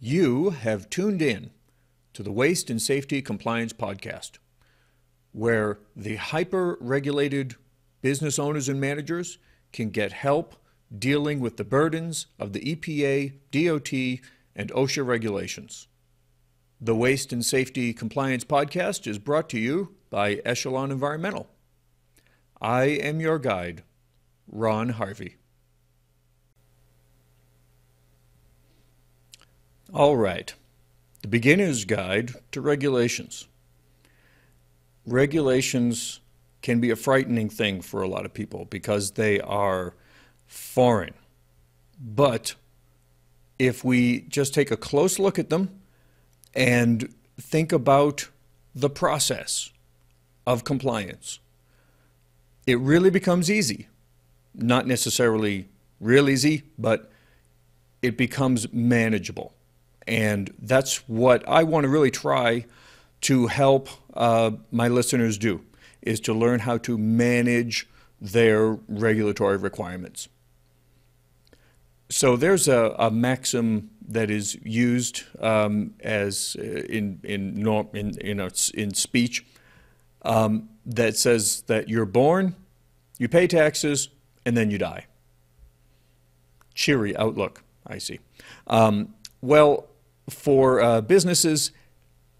You have tuned in to the Waste and Safety Compliance Podcast, where the hyper regulated business owners and managers can get help dealing with the burdens of the EPA, DOT, and OSHA regulations. The Waste and Safety Compliance Podcast is brought to you by Echelon Environmental. I am your guide, Ron Harvey. All right. The beginner's guide to regulations. Regulations can be a frightening thing for a lot of people because they are foreign. But if we just take a close look at them and think about the process of compliance, it really becomes easy. Not necessarily real easy, but it becomes manageable. And that's what I want to really try to help uh, my listeners do, is to learn how to manage their regulatory requirements. So there's a, a maxim that is used um, as uh, in in norm, in in, a, in speech um, that says that you're born, you pay taxes, and then you die. Cheery outlook, I see. Um, well, for uh, businesses,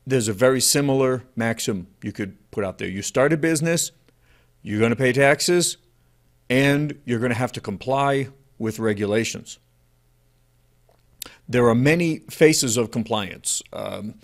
there's a very similar maxim you could put out there. You start a business, you're going to pay taxes, and you're going to have to comply with regulations. There are many faces of compliance. Um,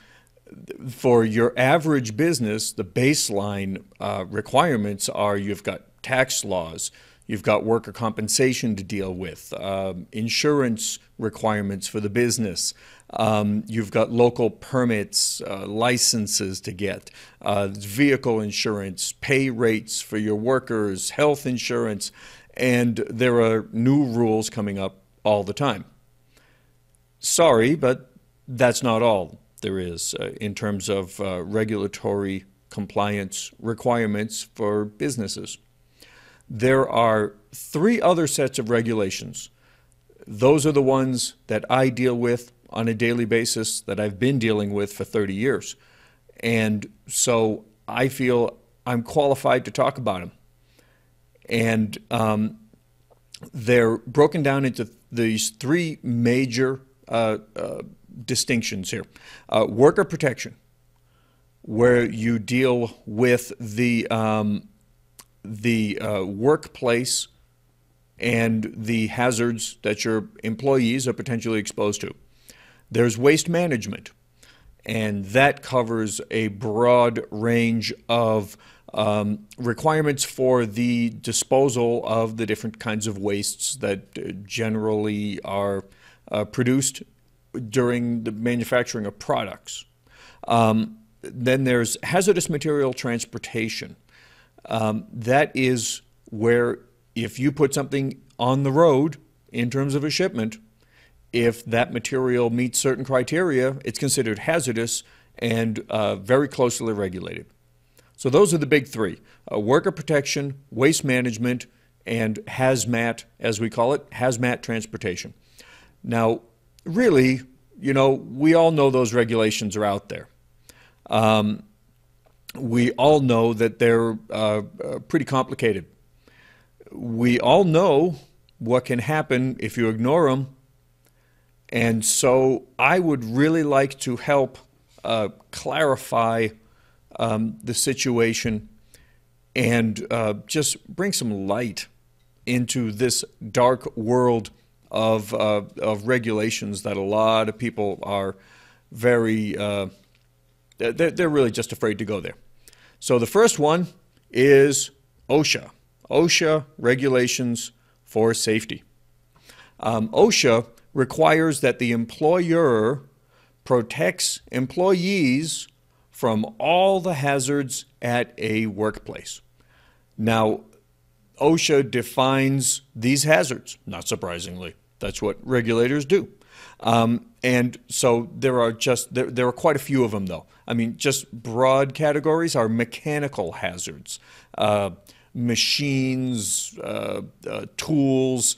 for your average business, the baseline uh, requirements are you've got tax laws, You've got worker compensation to deal with, um, insurance requirements for the business. Um, you've got local permits, uh, licenses to get, uh, vehicle insurance, pay rates for your workers, health insurance, and there are new rules coming up all the time. Sorry, but that's not all there is uh, in terms of uh, regulatory compliance requirements for businesses there are three other sets of regulations. Those are the ones that I deal with on a daily basis that I've been dealing with for 30 years. And so I feel I'm qualified to talk about them. And um, they're broken down into these three major uh, uh, distinctions here uh, worker protection, where you deal with the um, the uh, workplace and the hazards that your employees are potentially exposed to. There's waste management, and that covers a broad range of um, requirements for the disposal of the different kinds of wastes that uh, generally are uh, produced during the manufacturing of products. Um, then there's hazardous material transportation. Um, that is where if you put something on the road in terms of a shipment, if that material meets certain criteria, it's considered hazardous and uh, very closely regulated. So those are the big three uh, worker protection, waste management, and hazmat, as we call it, hazmat transportation. Now, really, you know, we all know those regulations are out there. Um, we all know that they're uh, uh, pretty complicated. We all know what can happen if you ignore them. And so I would really like to help uh, clarify um, the situation and uh, just bring some light into this dark world of, uh, of regulations that a lot of people are very, uh, really just afraid to go there. So the first one is OSHA, OSHA regulations for safety. Um, OSHA requires that the employer protects employees from all the hazards at a workplace. Now, OSHA defines these hazards, not surprisingly. That's what regulators do. Um, and so there are just there, there are quite a few of them though. I mean, just broad categories are mechanical hazards, uh, machines, uh, uh, tools,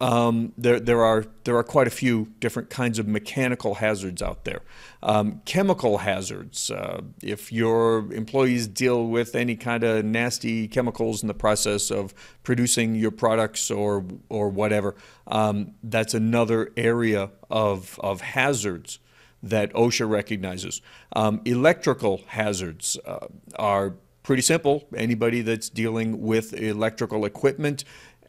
um, there, there, are, there are quite a few different kinds of mechanical hazards out there. Um, chemical hazards, uh, if your employees deal with any kind of nasty chemicals in the process of producing your products or, or whatever, um, that's another area of, of hazards that OSHA recognizes. Um, electrical hazards uh, are pretty simple. Anybody that's dealing with electrical equipment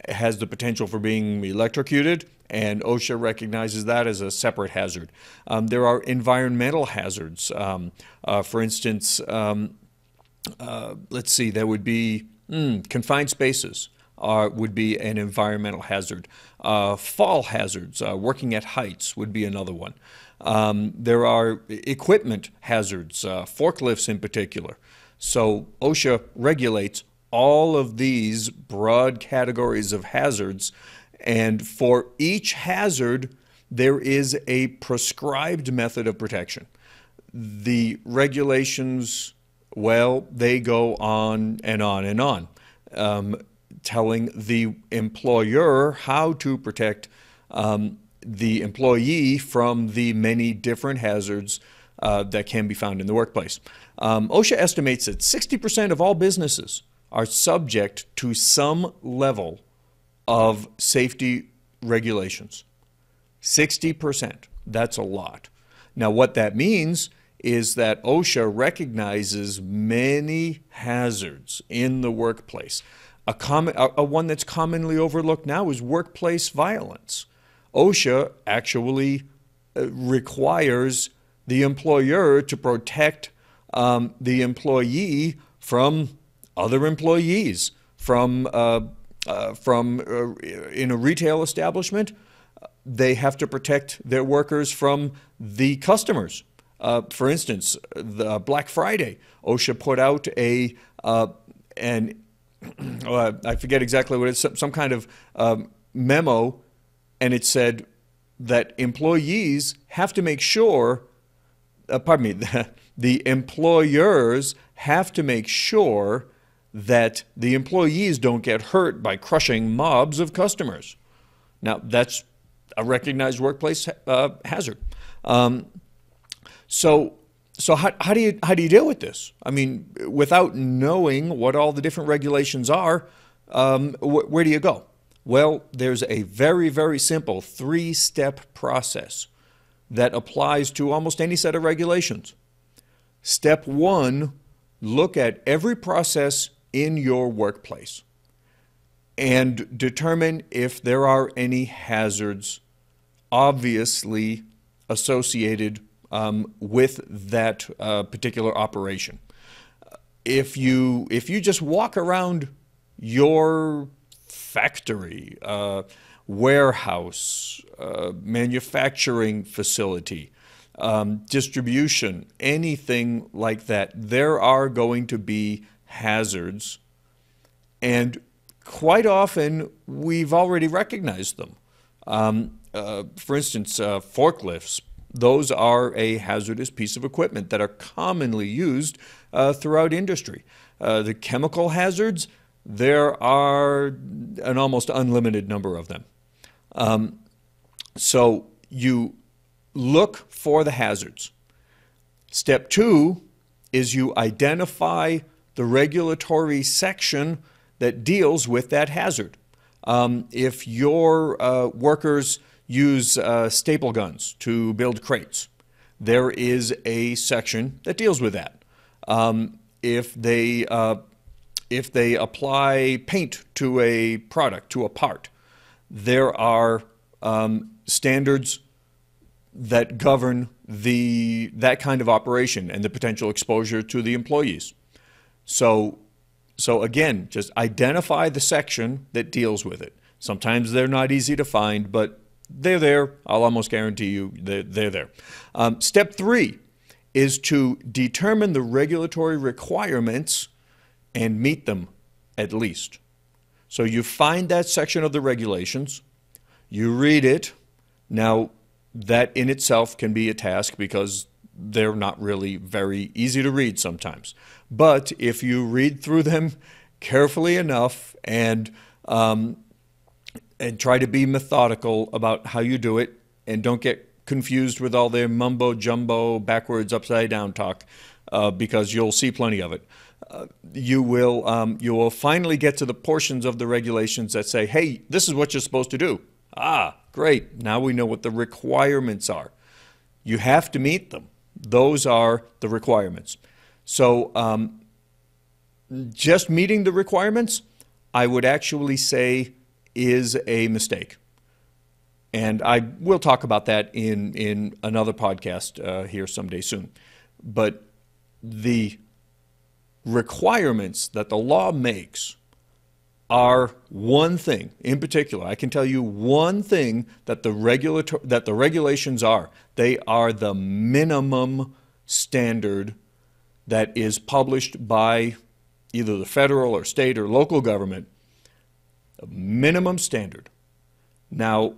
has the potential for being electrocuted, and OSHA recognizes that as a separate hazard. Um, there are environmental hazards. Um, uh, for instance, um, uh, let's see, there would be mm, confined spaces. Uh, would be an environmental hazard. Uh, fall hazards, uh, working at heights, would be another one. Um, there are equipment hazards, uh, forklifts in particular. So OSHA regulates all of these broad categories of hazards. And for each hazard, there is a prescribed method of protection. The regulations, well, they go on and on and on, um, telling the employer how to protect um, the employee from the many different hazards uh, that can be found in the workplace. Um, OSHA estimates that 60% of all businesses are subject to some level of safety regulations. 60%. That's a lot. Now, what that means is that OSHA recognizes many hazards in the workplace. A, common, a, a one that's commonly overlooked now is workplace violence. OSHA actually uh, requires the employer to protect um, the employee from other employees from, uh, uh, from uh, in a retail establishment. They have to protect their workers from the customers. Uh, for instance, the Black Friday, OSHA put out a an I forget exactly what it's some, some kind of um, memo, and it said that employees have to make sure, uh, pardon me, the, the employers have to make sure that the employees don't get hurt by crushing mobs of customers. Now, that's a recognized workplace uh, hazard. Um, so, so how, how, do you, how do you deal with this? I mean, without knowing what all the different regulations are, um, wh where do you go? Well, there's a very, very simple three step process that applies to almost any set of regulations. Step one look at every process in your workplace and determine if there are any hazards obviously associated um, with that uh, particular operation. If you, if you just walk around your factory, uh, warehouse, uh, manufacturing facility, um, distribution, anything like that, there are going to be hazards, and quite often we've already recognized them. Um, uh, for instance, uh, forklifts, those are a hazardous piece of equipment that are commonly used uh, throughout industry. Uh, the chemical hazards, there are an almost unlimited number of them. Um, so you look for the hazards. Step two is you identify the regulatory section that deals with that hazard. Um, if your uh, workers use uh, staple guns to build crates, there is a section that deals with that. Um, if they uh, if they apply paint to a product to a part, there are um, standards that govern the that kind of operation and the potential exposure to the employees. So, so again, just identify the section that deals with it. Sometimes they're not easy to find, but they're there. I'll almost guarantee you they're, they're there. Um, step three is to determine the regulatory requirements and meet them at least. So you find that section of the regulations, you read it. Now, that in itself can be a task because they're not really very easy to read sometimes. But if you read through them carefully enough and um, and try to be methodical about how you do it and don't get confused with all their mumbo jumbo, backwards, upside down talk uh, because you'll see plenty of it. Uh, you will um, you will finally get to the portions of the regulations that say, "Hey, this is what you're supposed to do." Ah, great! Now we know what the requirements are. You have to meet them. Those are the requirements. So, um, just meeting the requirements, I would actually say, is a mistake. And I will talk about that in, in another podcast uh, here someday soon. But the requirements that the law makes are one thing in particular. I can tell you one thing that the regulator that the regulations are. They are the minimum standard that is published by either the federal or state or local government. A minimum standard. Now,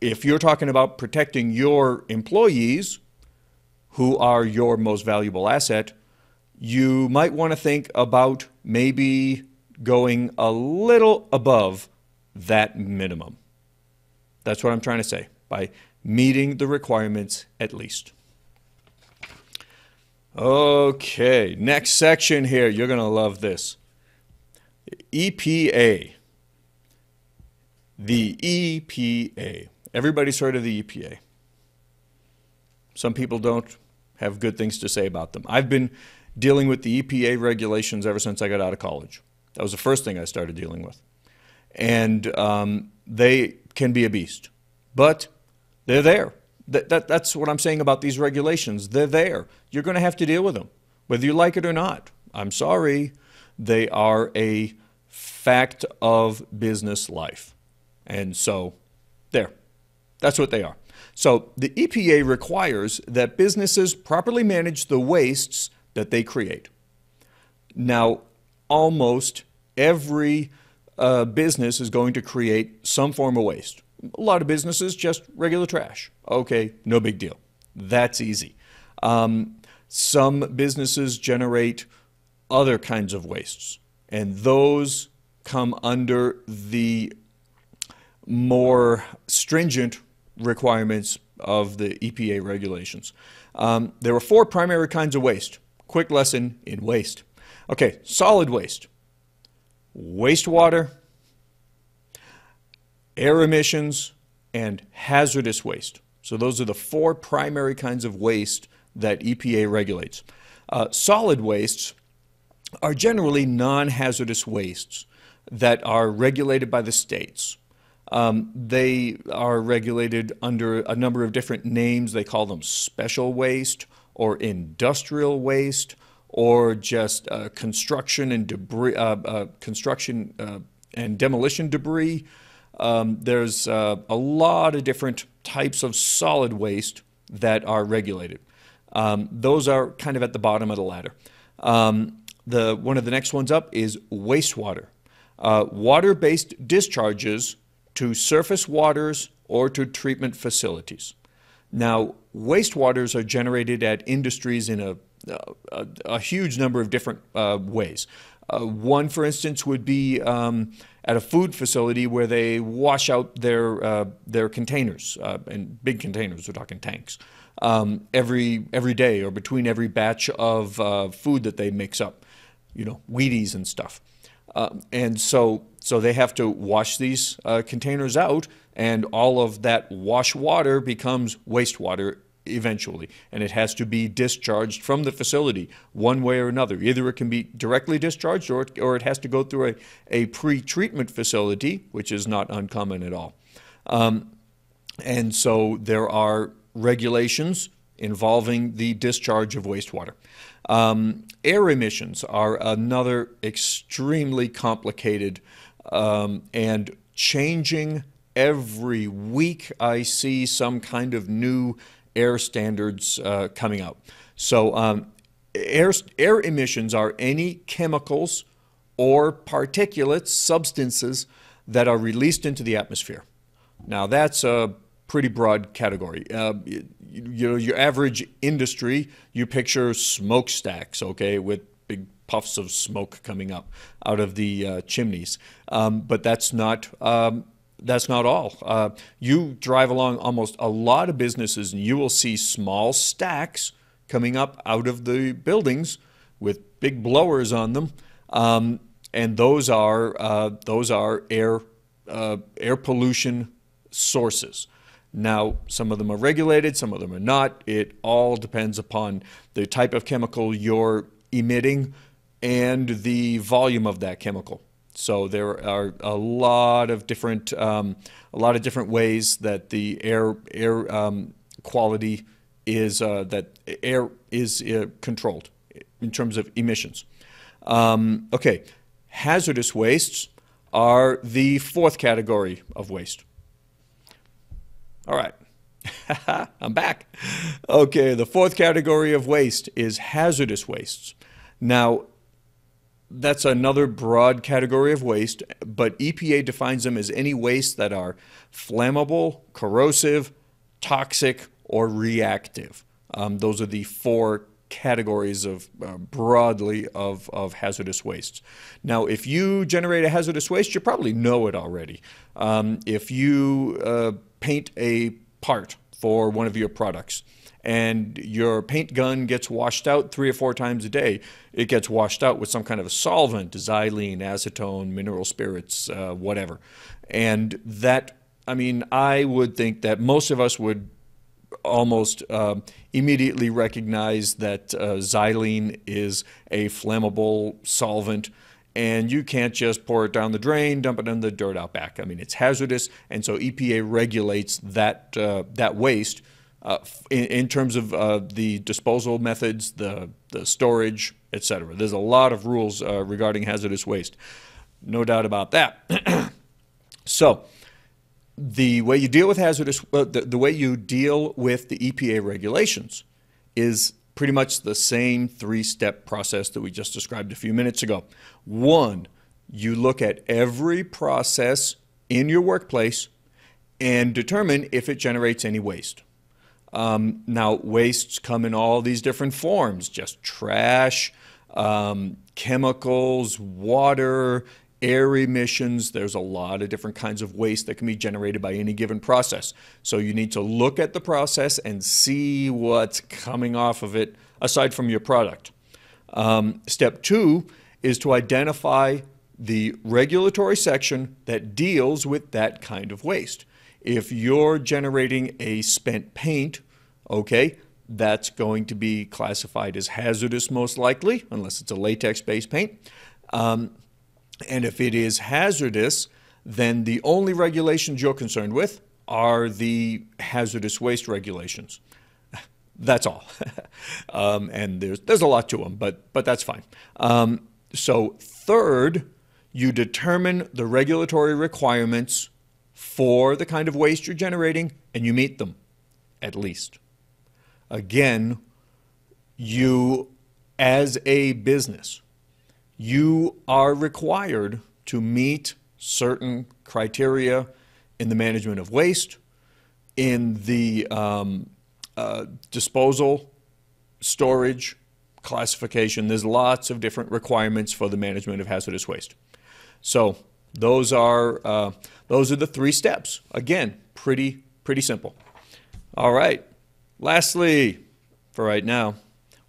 if you're talking about protecting your employees, who are your most valuable asset, you might want to think about maybe going a little above that minimum. That's what I'm trying to say by meeting the requirements at least. Okay, next section here. You're going to love this. EPA. The EPA. Everybody's heard of the EPA. Some people don't have good things to say about them. I've been dealing with the EPA regulations ever since I got out of college. That was the first thing I started dealing with. And um, they can be a beast, but they're there. That, that, that's what I'm saying about these regulations. They're there. You're going to have to deal with them, whether you like it or not. I'm sorry. They are a fact of business life. And so, there. That's what they are. So, the EPA requires that businesses properly manage the wastes that they create. Now, almost every uh, business is going to create some form of waste. A lot of businesses just regular trash. Okay, no big deal. That's easy. Um, some businesses generate other kinds of wastes, and those come under the more stringent requirements of the EPA regulations. Um, there are four primary kinds of waste. Quick lesson in waste. Okay, solid waste, wastewater, air emissions, and hazardous waste. So those are the four primary kinds of waste that EPA regulates. Uh, solid wastes are generally non-hazardous wastes that are regulated by the states. Um, they are regulated under a number of different names. They call them special waste or industrial waste or just uh, construction and debris, uh, uh construction uh, and demolition debris. Um, there's a lot of different types of solid waste that are regulated. Um, those are kind of at the bottom of the ladder. Um, the one of the next ones up is wastewater. Uh, water-based discharges to surface waters or to treatment facilities. Now, wastewaters are generated at industries in a a, a huge number of different uh, ways. Uh, one, for instance, would be um, at a food facility where they wash out their uh, their containers uh, and big containers. We're talking tanks um, every every day or between every batch of uh, food that they mix up. You know, Wheaties and stuff. Um, and so so they have to wash these uh, containers out, and all of that wash water becomes wastewater eventually, and it has to be discharged from the facility one way or another. Either it can be directly discharged or it, or it has to go through a, a pre treatment facility, which is not uncommon at all. Um, and so there are regulations involving the discharge of wastewater. Um, air emissions are another extremely complicated um, and changing every week. I see some kind of new air standards uh, coming out. So um, air, air emissions are any chemicals or particulates, substances that are released into the atmosphere. Now that's a pretty broad category. Uh, you, you, know, your average industry, you picture smokestacks, okay, with big puffs of smoke coming up out of the uh, chimneys. Um, but that's not um, that's not all. Uh, you drive along almost a lot of businesses and you will see small stacks coming up out of the buildings with big blowers on them. Um, and those are, uh, those are air, uh, air pollution sources. Now, some of them are regulated, some of them are not. It all depends upon the type of chemical you're emitting and the volume of that chemical. So there are a lot of different, um, a lot of different ways that the air air um, quality is uh, that air is uh, controlled in terms of emissions. Um, okay, hazardous wastes are the fourth category of waste. All right. I'm back. Okay, the fourth category of waste is hazardous wastes. Now, that's another broad category of waste, but EPA defines them as any waste that are flammable, corrosive, toxic, or reactive. Um, those are the four categories of uh, broadly of, of hazardous wastes. Now, if you generate a hazardous waste, you probably know it already. Um, if you uh, paint a part for one of your products, and your paint gun gets washed out three or four times a day. It gets washed out with some kind of a solvent, xylene, acetone, mineral spirits, uh, whatever. And that, I mean, I would think that most of us would almost uh, immediately recognize that uh, xylene is a flammable solvent and you can't just pour it down the drain, dump it in the dirt out back. I mean, it's hazardous, and so EPA regulates that uh, that waste uh, in, in, terms of uh, the disposal methods, the, the storage, etc. There's a lot of rules uh, regarding hazardous waste. No doubt about that. so, the way you deal with hazardous, uh, the, the way you deal with the EPA regulations is pretty much the same three step process that we just described a few minutes ago. One, you look at every process in your workplace and determine if it generates any waste. Um, now, wastes come in all these different forms just trash, um, chemicals, water, air emissions. There's a lot of different kinds of waste that can be generated by any given process. So you need to look at the process and see what's coming off of it aside from your product. Um, step two is to identify the regulatory section that deals with that kind of waste. If you're generating a spent paint, okay, that's going to be classified as hazardous most likely, unless it's a latex-based paint. Um, and if it is hazardous, then the only regulations you're concerned with are the hazardous waste regulations. That's all. um, and there's, there's a lot to them, but, but that's fine. Um, so third, you determine the regulatory requirements for the kind of waste you're generating, and you meet them, at least. Again, you, as a business, you are required to meet certain criteria in the management of waste, in the um, uh, disposal, storage, classification. There's lots of different requirements for the management of hazardous waste. So those are, uh, those are the three steps. Again, pretty, pretty simple. All right. Lastly, for right now,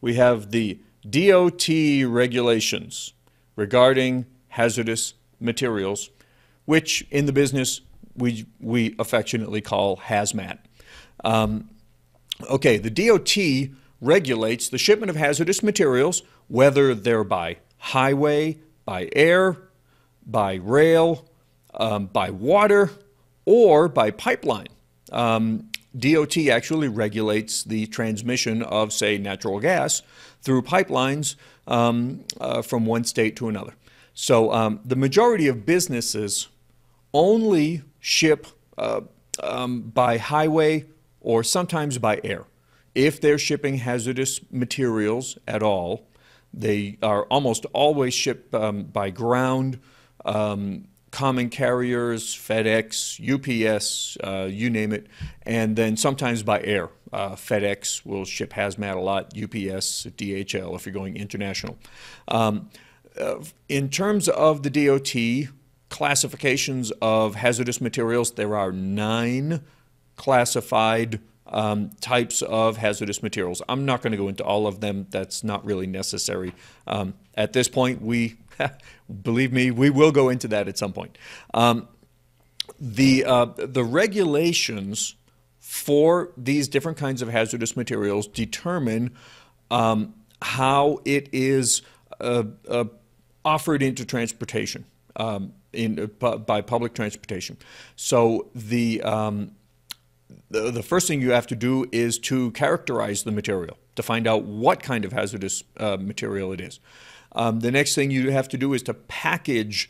we have the DOT regulations regarding hazardous materials, which in the business we, we affectionately call hazmat. Um, okay, the DOT regulates the shipment of hazardous materials, whether they're by highway, by air, by rail, um, by water, or by pipeline. Um, DOT actually regulates the transmission of, say, natural gas through pipelines um, uh, from one state to another. So um, the majority of businesses only ship uh, um, by highway or sometimes by air. If they're shipping hazardous materials at all, they are almost always shipped um, by ground, um, common carriers, FedEx, UPS, uh, you name it, and then sometimes by air. Uh, FedEx will ship hazmat a lot, UPS, DHL if you're going international. Um, uh, in terms of the DOT, classifications of hazardous materials. There are nine classified um, types of hazardous materials. I'm not going to go into all of them. That's not really necessary. Um, at this point, we, believe me, we will go into that at some point. Um, the, uh, the regulations for these different kinds of hazardous materials determine um, how it is uh, uh, offered into transportation um, in, uh, by public transportation. So the, um, the, the first thing you have to do is to characterize the material to find out what kind of hazardous uh, material it is. Um, the next thing you have to do is to package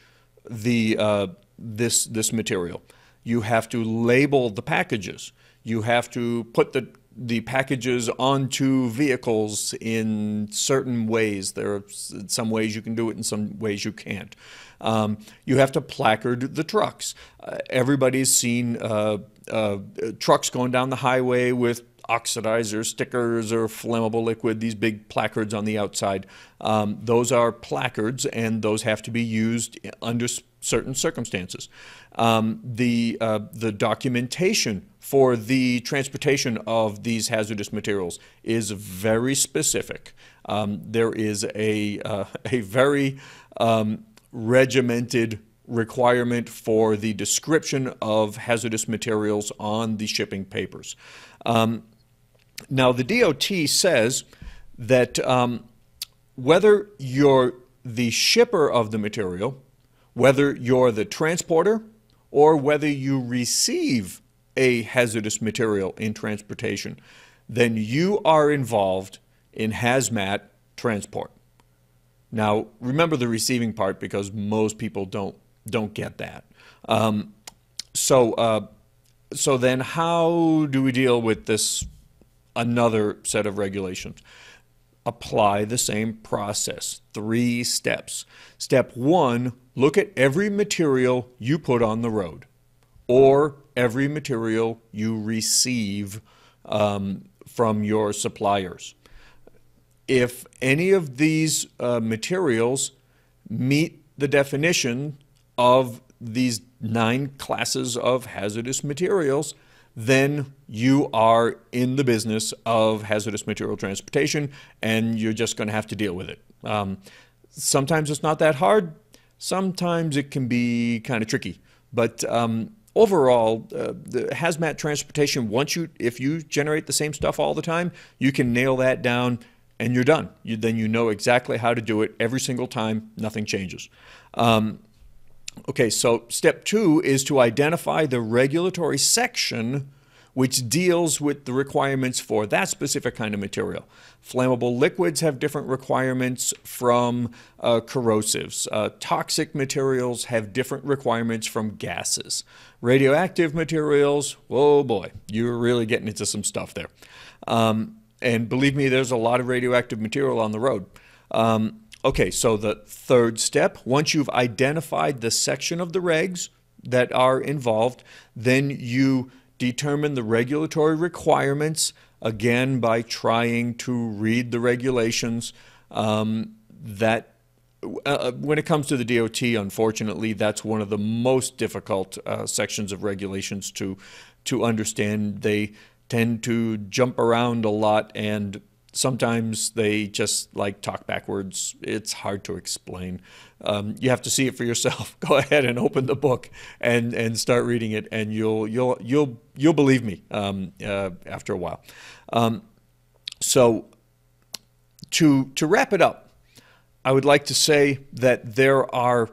the uh, this this material. You have to label the packages. You have to put the the packages onto vehicles in certain ways. There are some ways you can do it, and some ways you can't. Um, you have to placard the trucks. Uh, everybody's seen uh, uh, trucks going down the highway with oxidizer stickers or flammable liquid, these big placards on the outside. Um, those are placards, and those have to be used under certain circumstances. Um, the, uh, the documentation for the transportation of these hazardous materials is very specific. Um, there is a, uh, a very um, regimented requirement for the description of hazardous materials on the shipping papers. Um, now, the DOT says that um, whether you're the shipper of the material, whether you're the transporter, or whether you receive a hazardous material in transportation, then you are involved in hazmat transport. Now, remember the receiving part because most people don't don't get that. Um, so, uh, so then, how do we deal with this? Another set of regulations. Apply the same process. Three steps. Step one: look at every material you put on the road, or every material you receive um, from your suppliers. If any of these uh, materials meet the definition of these nine classes of hazardous materials, then you are in the business of hazardous material transportation and you're just going to have to deal with it. Um, sometimes it's not that hard, sometimes it can be kind of tricky. But um, overall, uh, the hazmat transportation, once you, if you generate the same stuff all the time, you can nail that down and you're done. You, then you know exactly how to do it every single time, nothing changes. Um, okay, so step two is to identify the regulatory section which deals with the requirements for that specific kind of material. Flammable liquids have different requirements from uh, corrosives. Uh, toxic materials have different requirements from gases. Radioactive materials, oh boy, you're really getting into some stuff there. Um, and believe me, there's a lot of radioactive material on the road. Um, okay, so the third step, once you've identified the section of the regs that are involved, then you determine the regulatory requirements, again, by trying to read the regulations. Um, that uh, uh when it comes to the DOT, unfortunately, that's one of the most difficult uh, sections of regulations to to understand. They tend to jump around a lot and sometimes they just like talk backwards. It's hard to explain. Um, you have to see it for yourself. Go ahead and open the book and, and start reading it, and you'll you'll you'll you'll believe me um, uh, after a while. Um, so to to wrap it up, I would like to say that there are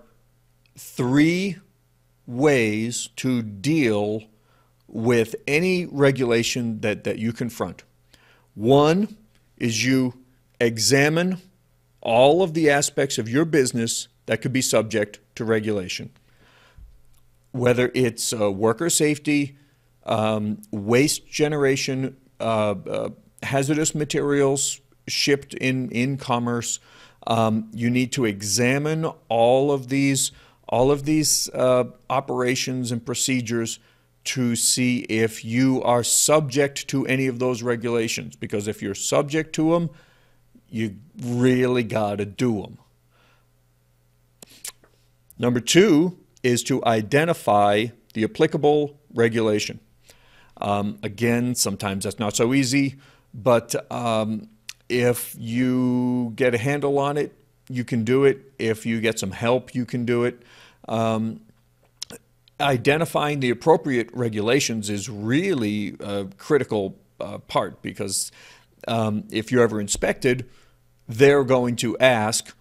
three ways to deal with any regulation that, that you confront. One is you examine all of the aspects of your business that could be subject to regulation, whether it's uh, worker safety, um, waste generation, uh, uh, hazardous materials shipped in, in commerce. Um, you need to examine all of these all of these uh, operations and procedures to see if you are subject to any of those regulations. Because if you're subject to them, you really got to do them. Number two is to identify the applicable regulation. Um, again, sometimes that's not so easy, but um, if you get a handle on it, you can do it. If you get some help, you can do it. Um, identifying the appropriate regulations is really a critical uh, part because um, if you're ever inspected, they're going to ask,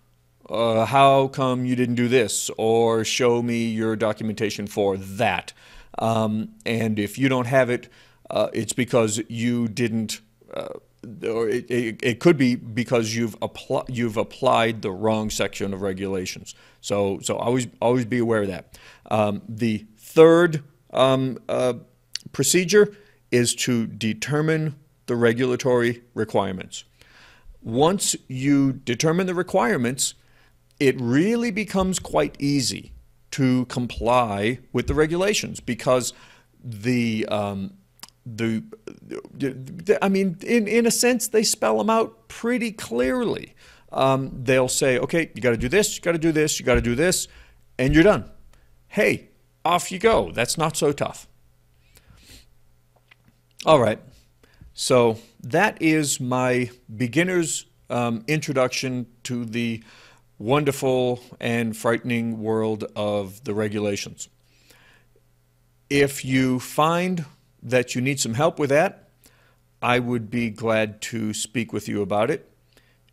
uh, how come you didn't do this? Or show me your documentation for that. Um, and if you don't have it, uh, it's because you didn't, uh, or it, it, it, could be because you've, appl- you've applied the wrong section of regulations. So, so always, always be aware of that. Um, the third um, uh, procedure is to determine the regulatory requirements. Once you determine the requirements, it really becomes quite easy to comply with the regulations because the um, the, I mean, in, in a sense, they spell them out pretty clearly. Um, they'll say, okay, you got to do this, you got to do this, you got to do this, and you're done. Hey, off you go. That's not so tough. All right. So that is my beginner's um, introduction to the wonderful and frightening world of the regulations. If you find that you need some help with that, I would be glad to speak with you about it.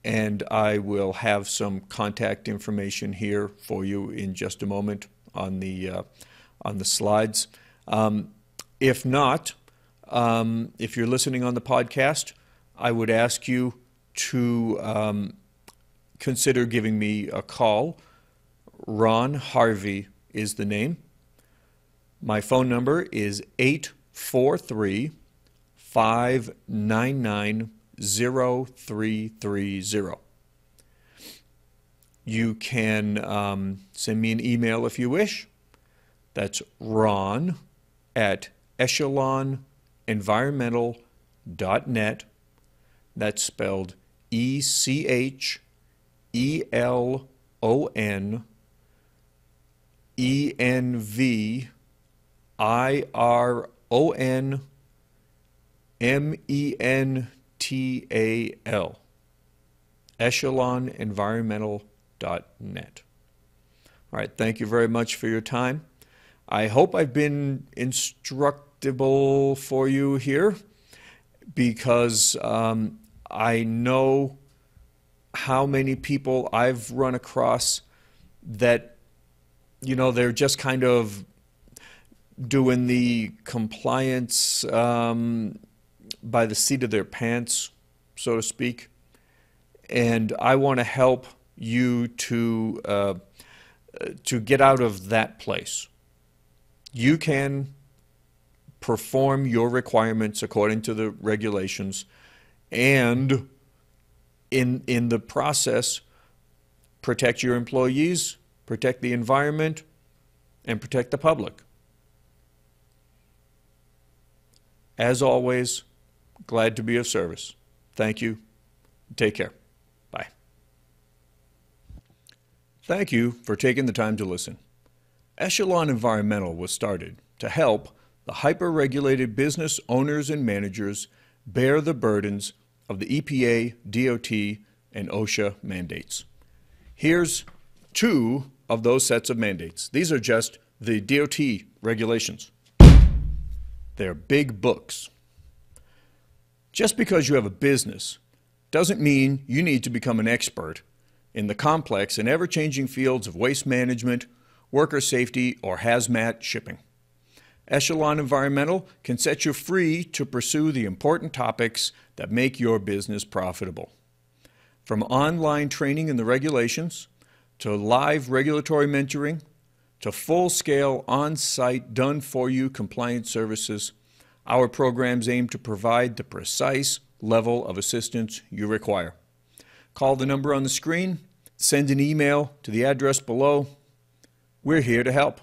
And I will have some contact information here for you in just a moment on the, uh, on the slides. Um, if not, um, if you're listening on the podcast, I would ask you to um, consider giving me a call. Ron Harvey is the name. My phone number is 843 599 0330. You can um, send me an email if you wish. That's ron at echelonenvironmental.net. That's spelled E C H E L O N E N V I R O N M E N T A L. EchelonEnvironmental.net. All right, thank you very much for your time. I hope I've been instructable for you here because um, I know how many people I've run across that, you know, they're just kind of doing the compliance um, by the seat of their pants, so to speak. And I want to help you to uh, to get out of that place. You can perform your requirements according to the regulations and in in the process protect your employees, protect the environment, and protect the public. As always, glad to be of service. Thank you. Take care. Bye. Thank you for taking the time to listen. Echelon Environmental was started to help the hyper-regulated business owners and managers bear the burdens of the EPA, DOT, and OSHA mandates. Here's two of those sets of mandates. These are just the DOT regulations. They're big books. Just because you have a business doesn't mean you need to become an expert in the complex and ever changing fields of waste management, worker safety, or hazmat shipping. Echelon Environmental can set you free to pursue the important topics that make your business profitable. From online training in the regulations, to live regulatory mentoring, to full-scale on-site done-for-you compliance services, our programs aim to provide the precise level of assistance you require. Call the number on the screen, send an email to the address below. We're here to help.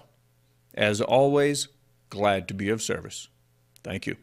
As always, glad to be of service. Thank you.